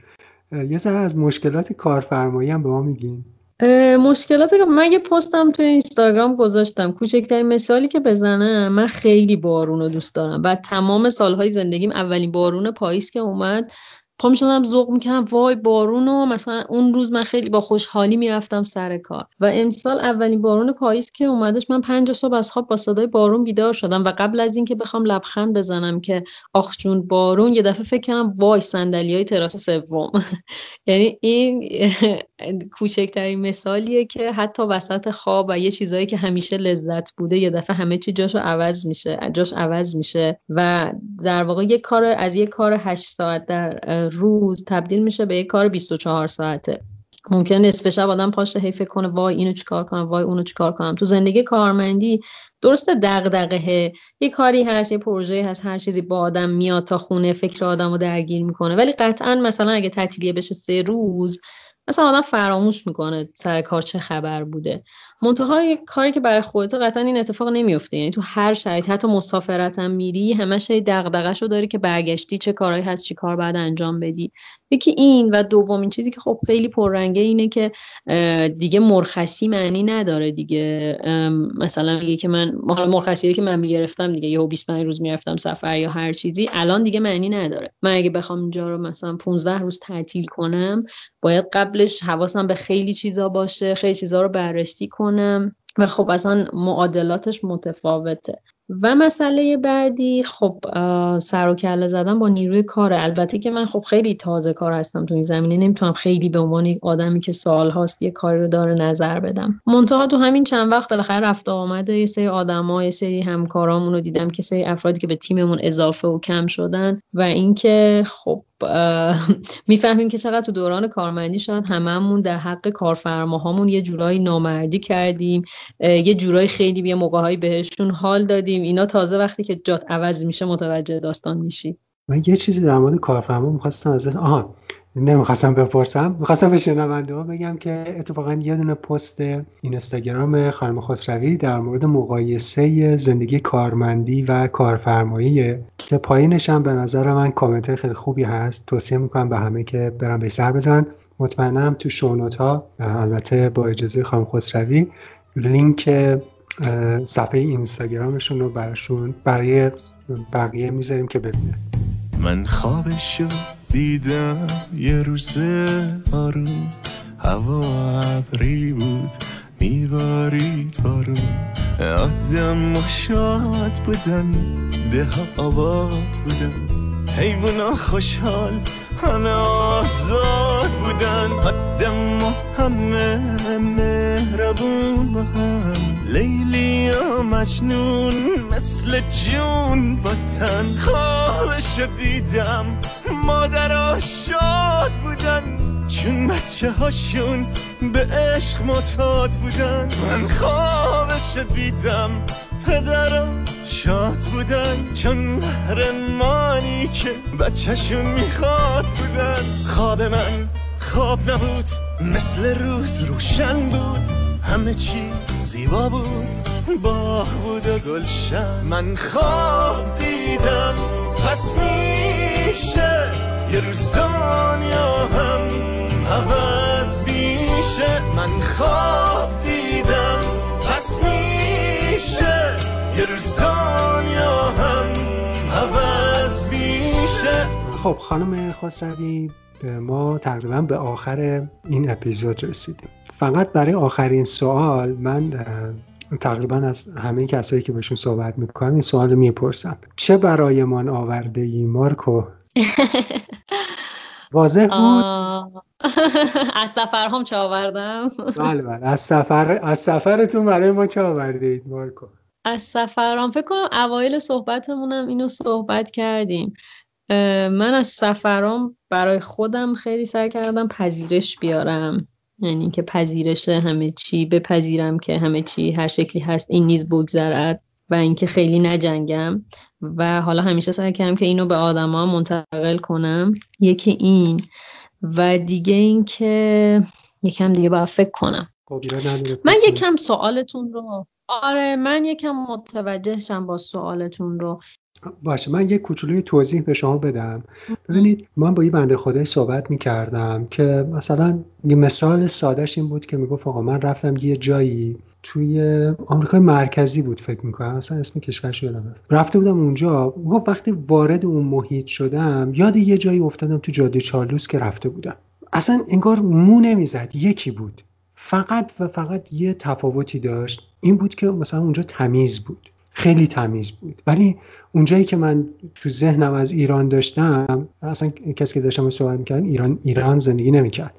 Speaker 2: یه ذره از مشکلات کارفرمایی هم به ما میگین.
Speaker 3: مشکلات که من یه پستم توی اینستاگرام گذاشتم. کوچکترین مثالی که بزنم من خیلی بارون رو دوست دارم و تمام سالهای زندگیم اولین بارون پاییز که اومد. پا می‌شدم ذوق می‌کردم وای بارون و مثلا اون روز من خیلی با خوشحالی می‌رفتم سر کار. و امسال اولین بارون پاییز که اومدش من پنج صبح از خواب با صدای بارون بیدار شدم و قبل از اینکه بخوام لبخند بزنم که آخ جون بارون یه دفعه فکر کردم وای صندلی های تراس سوم. یعنی این کوچکترین مثالیه که حتی وسط خواب و یه چیزایی که همیشه لذت بوده یه دفعه همه چی جاشو عوض میشه جاش عوض میشه و در واقع یه کار از یه کار هشت ساعت در روز تبدیل میشه به یک کار 24 ساعته. ممکن نصف شب آدم پاشه هی فکر کنه وای اینو چیکار کنم وای اونو چیکار کنم. تو زندگی کارمندی درسته دغدغه یه کاری هست یه پروژه هست هر چیزی با آدم میاد تا خونه فکر آدم رو درگیر می‌کنه. ولی قطعا مثلا اگه تعطیلیه بشه سه روز مثلا آدم فراموش می‌کنه سر کار چه خبر بوده. منتها کاری که برای خودت قطعا این اتفاق نمیفته یعنی تو هر شرایط حتی مسافرتم میری همش دغدغه‌شو داری که برگشتی چه کارهایی هست چی کار بعد انجام بدی. یکی این و دومین چیزی که خب خیلی پررنگه اینه که دیگه مرخصی معنی نداره دیگه. مثلا میگه که من مرخصی که من می‌گرفتم دیگه یهو 25 روز می‌رفتم سفر یا هر چیزی الان دیگه معنی نداره. من اگه بخوام اینجا رو مثلا 15 روز تعطیل کنم باید قبلش حواسم به خیلی چیزا باشه خیلی چیزا رو بررسی کنم. و خب اصلا معادلاتش متفاوته. و مسئله بعدی خب سر و کله زدن با نیروی کار البته که من خب خیلی تازه کار هستم تو این زمینه نمی‌تونم خیلی به عنوان یک آدمی که سال هاست یه کاری رو داره نظر بدم. منتها تو همین چند وقت بالاخره رفت آمده یه سری آدما یه سری همکارامون رو دیدم که سری افرادی که به تیممون اضافه و کم شدن و اینکه خب می‌فهمیم که چقدر تو دوران کارمندی شاید هممون در حق کارفرماهامون یه جورایی نامردی کردیم یه جورایی خیلی یه موقعهایی بهشون حال دادیم. اینا تازه وقتی که جات عوض میشه متوجه داستان میشی.
Speaker 2: من یه چیزی در مورد کارفرما می‌خواستم از آها نمی‌خواستم بپرسم. می‌خواستم به شنونده ها بگم که اتفاقا یه دونه پست اینستاگرام خانم خسروی در مورد مقایسه زندگی کارمندی و کارفرمایی که پایینش هم به نظر من کامنت خیلی خوبی هست. توصیه می‌کنم به همه که برن به سر بزن مطمئنم تو شونوت ها البته با اجازه خانم خسروی لینک صفحه اینستاگرامشون رو براشون برای بقیه می‌ذاریم که ببینه
Speaker 4: من خوابشو دیدم یه روز آروم هوا ابری بود میبارید بارون آدم شاد بودن ده آباد بودن. حیونا خوشحال همه آزاد بودن. آدم همه مهربون هم. لیلی و مجنون مثل جون با تن. خوابش دیدم مادر شاد بودن. چون بچه هاشون به عشق معتاد بودن. من خوابش دیدم پدرم شاد بودن. چون قهرمانی که بچهشون می‌خواد بودن. خواب من خواب نبود مثل روز روشن بود. همه چی زیبا بود باغ بود و گلشن. من خواب دیدم پس میشه یه روز دنیا هم عوض میشه. من خواب دیدم پس میشه یه روز دنیا هم عوض میشه.
Speaker 2: خب خانم خسروی ما تقریبا به آخر این اپیزود رسیدیم. فقط برای آخرین سوال من تقریبا از همه کسایی که بهشون صحبت می‌کنم این سوال رو می‌پرسم. چه برایمان آورده ای مارکو؟ واضح بود.
Speaker 3: از سفرهام چه آوردم؟
Speaker 2: بله بله. از سفر از سفرتون برای ما چه آورده اید مارکو؟
Speaker 3: از سفرام فکر کنم اوایل صحبتمونم اینو صحبت کردیم. من از سفرام برای خودم خیلی سعی کردم پذیرش بیارم. یعنی که پذیرش همه چی بپذیرم که همه چی هر شکلی هست این نیز بگذرد و اینکه خیلی نجنگم. و حالا همیشه سعی کردم که اینو به آدما منتقل کنم. یکی این. و دیگه اینکه یکم دیگه باید فکر کنم.
Speaker 2: خب
Speaker 3: من یکم سوالتون رو آره من یکم متوجه شم با سوالتون رو.
Speaker 2: باشه من یک کوچولوی توضیح به شما بدم. ببینید من با یه بنده خدای صحبت می کردم که مثلا یه مثال سادهش این بود که می‌گفت آقا من رفتم یه جایی توی آمریکای مرکزی بود فکر می‌کنم اصلا اسم کشورش یادم رفته بودم اونجا گفت وقتی وارد اون محیط شدم یاد یه جایی افتادم تو جاده چارلوس که رفته بودم. اصلا انگار مو نمی‌زد یکی بود. فقط و فقط یه تفاوتی داشت. این بود که مثلا اونجا تمیز بود. خیلی تمیز بود. ولی اونجایی که من تو ذهنم از ایران داشتم اصلا کسی که داشتم صحبت می‌کردم ایران ایران زندگی نمی‌کرد.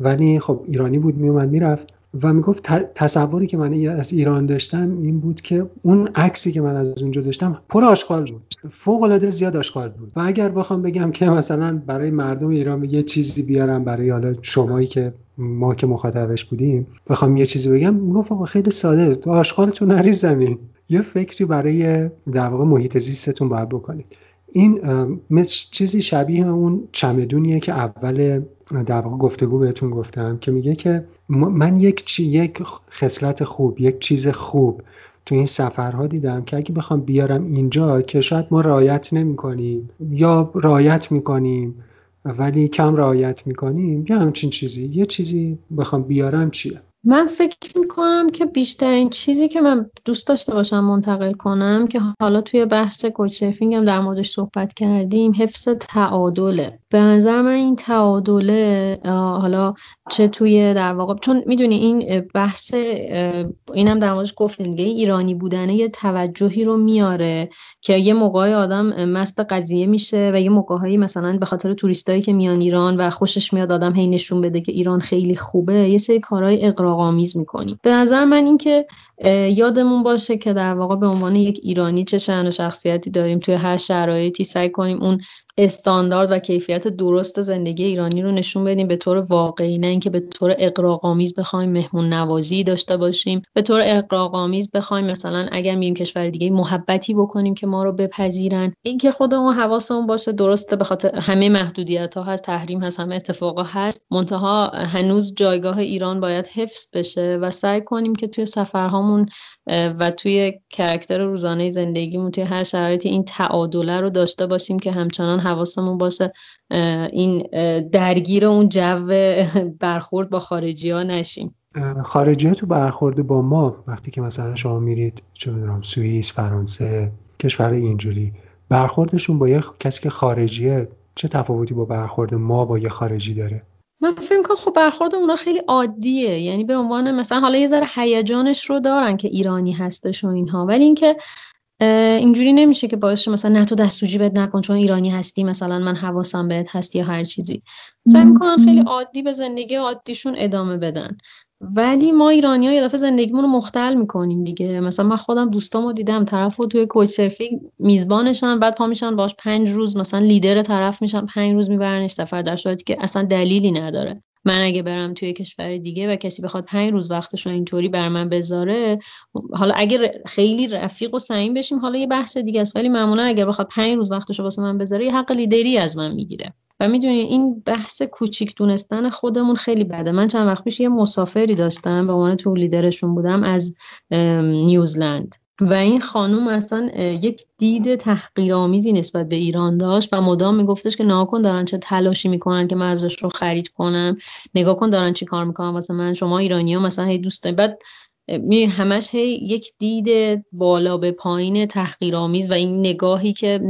Speaker 2: ولی خب ایرانی بود میومد می‌رفت و می‌گفت تصوری که من از ایران داشتم این بود که اون عکسی که من از اونجا داشتم پر آشغال بود. فوق العاده زیاد آشغال بود. و اگر بخوام بگم که مثلا برای مردم ایران یه چیزی بیارم برای حالا شمایی که ما که مخاطبش بودیم بخوام یه چیزی بگم می‌گفت خیلی ساده تو آشغالتون نریز زمین. یه فکری برای در واقع محیط زیستتون باید بکنید. این مثل چیزی شبیه اون چمدونیه که اول در واقع گفتگو بهتون گفتم که میگه که من یک چی یک خصلت خوب یک چیز خوب تو این سفرها دیدم که اگه بخوام بیارم اینجا که شاید ما رعایت نمی کنیم یا رعایت می‌کنیم ولی کم رعایت می‌کنیم یا همچین چیزی. یه چیزی بخوام بیارم چیه؟
Speaker 3: من فکر می‌کنم که بیشترین چیزی که من دوست داشته باشم منتقل کنم که حالا توی بحث کوچسرفینگ هم در موردش صحبت کردیم حفظ تعادله. به نظر من این تعادله حالا چه توی در واقع چون می‌دونی این بحث اینم در موردش گفتیم دیگه ایرانی بودن یه توجهی رو میاره که یه موقعی آدم مست قضیه میشه و یه موقعهایی مثلا به خاطر توریستایی که میان ایران و خوشش میاد آدم هی نشون بده که ایران خیلی خوبه یه سری کارهای اغراق‌آمیز می‌کنیم به نظر من این که یادمون باشه که در واقع به عنوان یک ایرانی چه شأن و شخصیتی داریم توی هر شرایطی سعی کنیم اون استاندارد و کیفیت درست زندگی ایرانی رو نشون بدیم. به طور واقعی نه اینکه به طور اقراق‌آمیز بخوایم مهمون نوازی داشته باشیم. به طور اقراق‌آمیز بخوایم مثلا اگر میریم کشور دیگه محبتی بکنیم که ما رو بپذیرن. اینکه خودمون حواسمون باشه درسته به خاطر همه محدودیت ها هست تحریم هست همه اتفاقا هست. منتها هنوز جایگاه ایران باید حفظ بشه و سعی کنیم که توی سفرهامون و توی کرکتر روزانه زندگیمون توی هر شرایطی این تعادله رو داشته باشیم که همچنان حواسمون باشه این درگیر اون جو برخورد با خارجی ها نشیم.
Speaker 2: خارجی ها تو برخورد با ما وقتی که مثلا شما میرید چه می‌دونم سوئیس فرانسه کشور اینجوری برخوردشون با یه کسی که خارجیه چه تفاوتی با برخورد ما با یه خارجی داره؟
Speaker 3: من فکر کنم خب برخورد اونا خیلی عادیه. یعنی به عنوان مثلا حالا یه ذره هیجانش رو دارن که ایرانی هستش و اینها. ولی اینکه اینجوری نمیشه که باعث مثلا نه تو دستوجی بد نکن چون ایرانی هستی مثلا من حواسم بهت هستی یا هر چیزی. سعی می‌کنن خیلی عادی به زندگی عادیشون ادامه بدن. ولی ما ایرانی ها یه دفعه زندگیمون رو مختل می‌کنیم دیگه. مثلا من خودم دوستامو دیدم طرف رو توی کوچ سرفی میزبانشن بعد پا میشن باش پنج روز مثلا لیدر طرف میشن پنج روز میبرنش سفر در صورتی که اصلا دلیلی نداره. من اگه برم توی کشور دیگه و کسی بخواد پنج روز وقتش رو اینطوری بر من بذاره حالا اگر خیلی رفیق و صمیم بشیم حالا یه بحث دیگه است. ولی معمولا اگر بخواد پنج روز وقتش رو واسه من بذاره یه حق لیدری از من می‌گیره. و می‌دونی این بحث کوچیک دونستن خودمون خیلی بده. من چند وقت پیش یه مسافری داشتم به عنوان تو لیدرشون بودم از نیوزلند. و این خانوم اصلا یک دید تحقیرآمیزی نسبت به ایران داشت و مدام میگفتش که ناکن دارن چه تلاشی می‌کنن که من ازش رو خرید کنم نگاه کن دارن چی کار می‌کنن. واسه من شما ایرانی ها مثلا هی دوست بعد می همش هی یک دید بالا به پایین تحقیرآمیز و این نگاهی که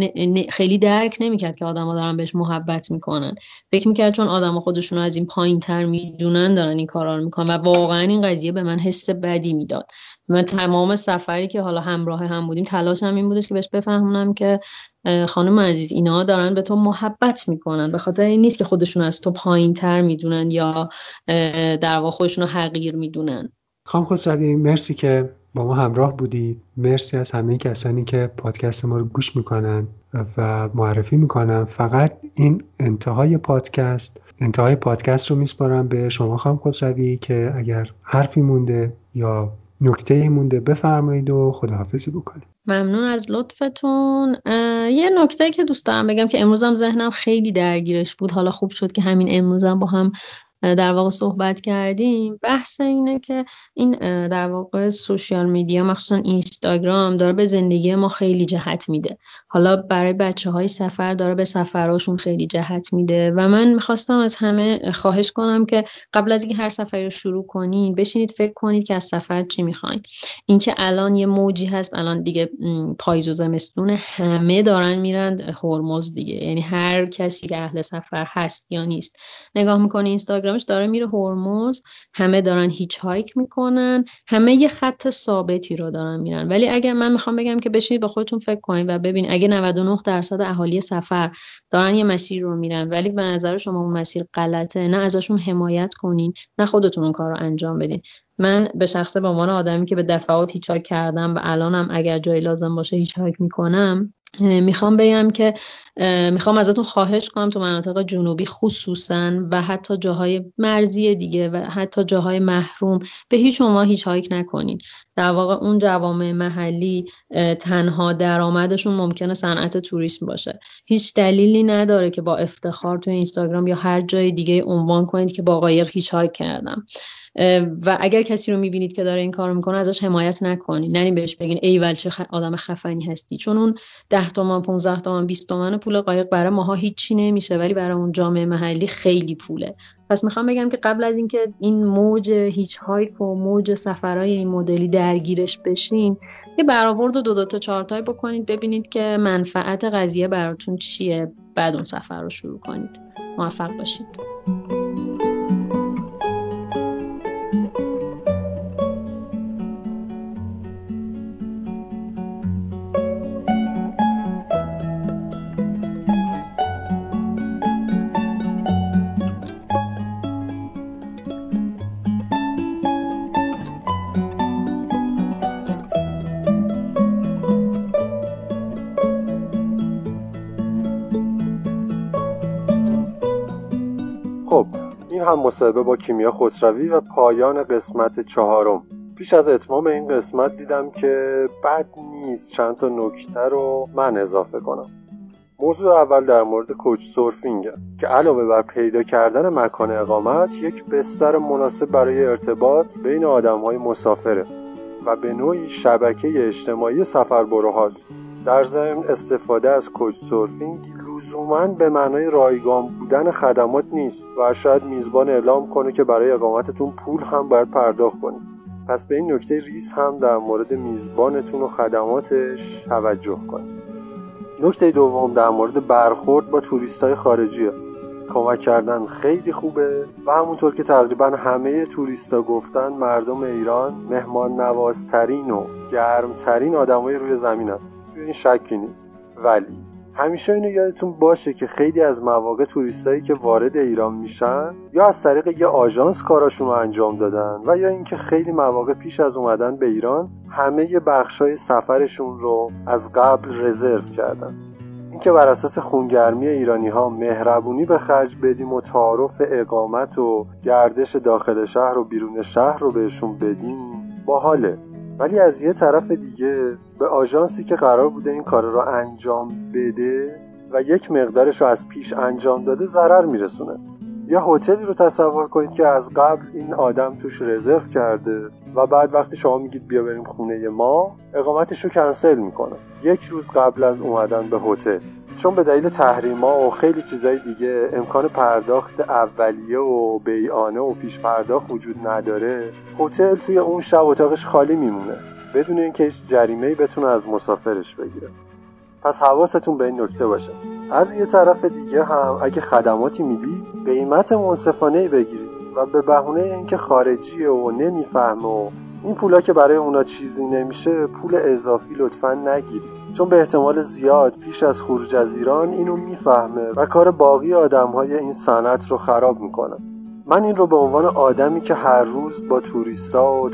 Speaker 3: خیلی درک نمی‌کرد که آدما دارن بهش محبت می‌کنن. فکر می‌کرد چون آدما خودشون از این پایین تر می‌دونن دارن این کارا رو می‌کنن و واقعا این قضیه به من حس بدی می‌داد. من تمام سفری که حالا همراه هم بودیم تلاشم این بودش که بهش بفهمونم که خانم عزیز اینا دارن به تو محبت می‌کنن. به خاطر این نیست که خودشون از تو پایین تر می‌دونن یا در واقع خودشون رو حقیر می‌دونن.
Speaker 2: خانم خسروی مرسی که با ما همراه بودی. مرسی از همه کسانی که پادکست ما رو گوش می‌کنن و معرفی می‌کنن. فقط این انتهای پادکست انتهای پادکست رو میسپارم به شما خانم خسروی که اگر حرفی مونده یا نکته مونده بفرمایید و خداحافظی بکنید
Speaker 3: ممنون از لطفتون. یه نکته که دوست دارم بگم که امروزم ذهنم خیلی درگیرش بود. حالا خوب شد که همین امروزم با هم در واقع صحبت کردیم. بحث اینه که این در واقع سوشیال میدیا مخصوصا اینستاگرام داره به زندگی ما خیلی جهت میده. حالا برای بچه های سفر داره به سفرهاشون خیلی جهت میده و من می‌خواستم از همه خواهش کنم که قبل از اینکه هر سفری رو شروع کنید بشینید فکر کنید که از سفر چی می‌خواین. اینکه الان یه موجی هست الان دیگه پاییز و زمستون همه دارن میرن هرمز دیگه. یعنی هر کسی که اهل سفر هست یا نیست. نگاه می‌کنه اینستاگرامش داره میره هرمز همه دارن هیچ هایک می‌کنن همه یه خط ثابتی رو دارن میرن. ولی اگر من می‌خوام بگم که بشینید به خودتون فکر کنید و ببینید اگه 99 درصد اهالی سفر دارن یه مسیر رو میرن ولی به نظر شما اون مسیر غلطه نه ازشون حمایت کنین نه خودتون اون کار رو انجام بدین. من به شخصه به عنوان آدمی که به دفعات هیچ کردم و الانم اگر جایی لازم باشه هیچ می‌کنم می‌خوام بگم که می‌خوام ازتون خواهش کنم تو مناطق جنوبی خصوصا و حتی جاهای مرزی دیگه و حتی جاهای محروم به هیچ شما hitchhike نکنین. در واقع اون جوامع محلی تنها درآمدشون ممکنه صنعت توریسم باشه. هیچ دلیلی نداره که با افتخار تو اینستاگرام یا هر جای دیگه عنوان کنید که با قایق hitchhike کردم. و اگر کسی رو می‌بینید که داره این کار می‌کنه ازش حمایت نکنید نریم بهش بگین ای چه آدم خفنی هستی. چون اون 10 تومن 15 تومن 20 تومن پول قایق برای ماها هیچی نمیشه ولی برای اون جامعه محلی خیلی پوله. پس می‌خوام بگم که قبل از اینکه این موج هیچ هایپ و موج سفرهای این مدلی درگیرش بشین یه برآورد دو دو تا چهار بکنید. ببینید که منفعت قضیه براتون چیه. بعد اون سفر رو شروع کنید. موفق باشید.
Speaker 1: هم مصاحبه با کیمیا خسروی و پایان قسمت چهارم. پیش از اتمام این قسمت دیدم که بد نیست چند تا نکته رو من اضافه کنم. موضوع اول در مورد کوچ سورفینگه که علاوه بر پیدا کردن مکان اقامت یک بستر مناسب برای ارتباط بین آدم های مسافره و به نوعی شبکه اجتماعی سفربروهاست در ضمن استفاده از کوچ سورفینگ لزوما به معنای رایگان بودن خدمات نیست و شاید میزبان اعلام کنه که برای اقامتتون پول هم باید پرداخت کنید. پس به این نکته ریز هم در مورد میزبانتون و خدماتش توجه کنید. نکته دوم در مورد برخورد با توریست های خارجیه. کمک کردن خیلی خوبه و همونطور که تقریبا همه توریستا گفتن مردم ایران مهمان نوازترین و گرمترین آدمای روی زمینن. این شکی نیست. ولی همیشه اینو یادتون باشه که خیلی از مواقع توریستایی که وارد ایران میشن یا از طریق یه آژانس کاراشون رو انجام دادن و یا اینکه خیلی مواقع پیش از اومدن به ایران همه بخشای سفرشون رو از قبل رزرو کردن. اینکه بر اساس خونگرمی ایرانی ها مهربونی به خرج بدیم و تعارف اقامت و گردش داخل شهر و بیرون شهر رو بهشون بدیم باحاله. ولی از یه طرف دیگه به آژانسی که قرار بوده این کار رو انجام بده و یک مقدارش رو از پیش انجام داده ضرر میرسونه. یه هتلی رو تصور کنید که از قبل این آدم توش رزرو کرده و بعد وقتی شما میگید بیا بریم خونه ما اقامتش رو کنسل می‌کنه. یک روز قبل از اومدن به هتل. چون به دلیل تحریما و خیلی چیزای دیگه امکان پرداخت اولیه و بیانه و پیش پرداخت وجود نداره هتل توی اون شب اتاقش خالی میمونه. بدون اینکه هیچ جریمه‌ای بتونه از مسافرش بگیره. پس حواستون به این نکته باشه. از یه طرف دیگه هم اگه خدماتی میدی قیمت منصفانه بگیرید و به بهونه اینکه خارجیه و نمی‌فهمه و این پولا که برای اونا چیزی نمیشه پول اضافی لطفا نگیرید چون به احتمال زیاد پیش از خروج از ایران اینو می‌فهمه و کار باقی آدم های این صنعت رو خراب می‌کنه. من این رو به عنوان آدمی که هر روز با توریستا و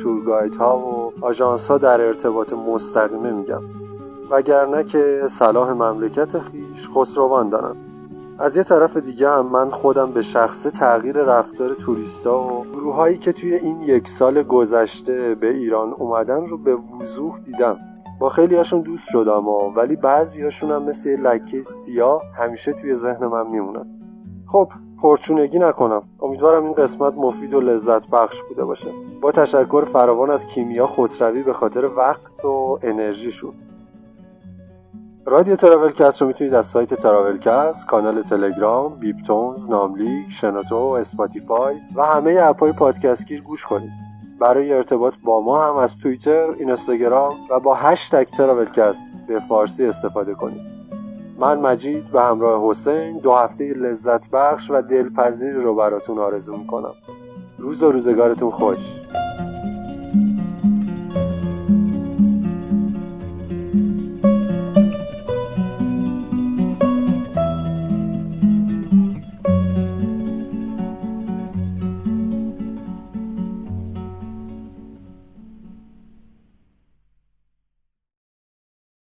Speaker 1: ها و آژانس ها در ارتباط مستقیمه میگم. وگرنه که صلاح مملکت خیش خسروان دارم. از یه طرف دیگه هم من خودم به شخصه تغییر رفتار توریستا و گروههایی که توی این یک سال گذشته به ایران اومدن رو به وضوح دیدم. با خیلی هاشون دوست شدم و ولی بعضی هاشون هم مثل لکه سیاه همیشه توی ذهن من میمونن. خب پرچونگی نکنم. امیدوارم این قسمت مفید و لذت بخش بوده باشه. با تشکر فراوان از کیمیا خسروی به خاطر وقت و انرژیشون رادیو تراولکست رو می‌تونید از سایت تراولکست، کانال تلگرام، BeepTunes، ناملیک، شنوتو، Spotify و همه app های پادکستگیر گوش کنید. برای ارتباط با ما هم از توییتر، اینستاگرام و با هشتگ تراولکست به فارسی استفاده کنید. من مجید به همراه حسین دو هفته لذت بخش و دلپذیری رو براتون آرزو می‌کنم. روز و روزگارتون خوش.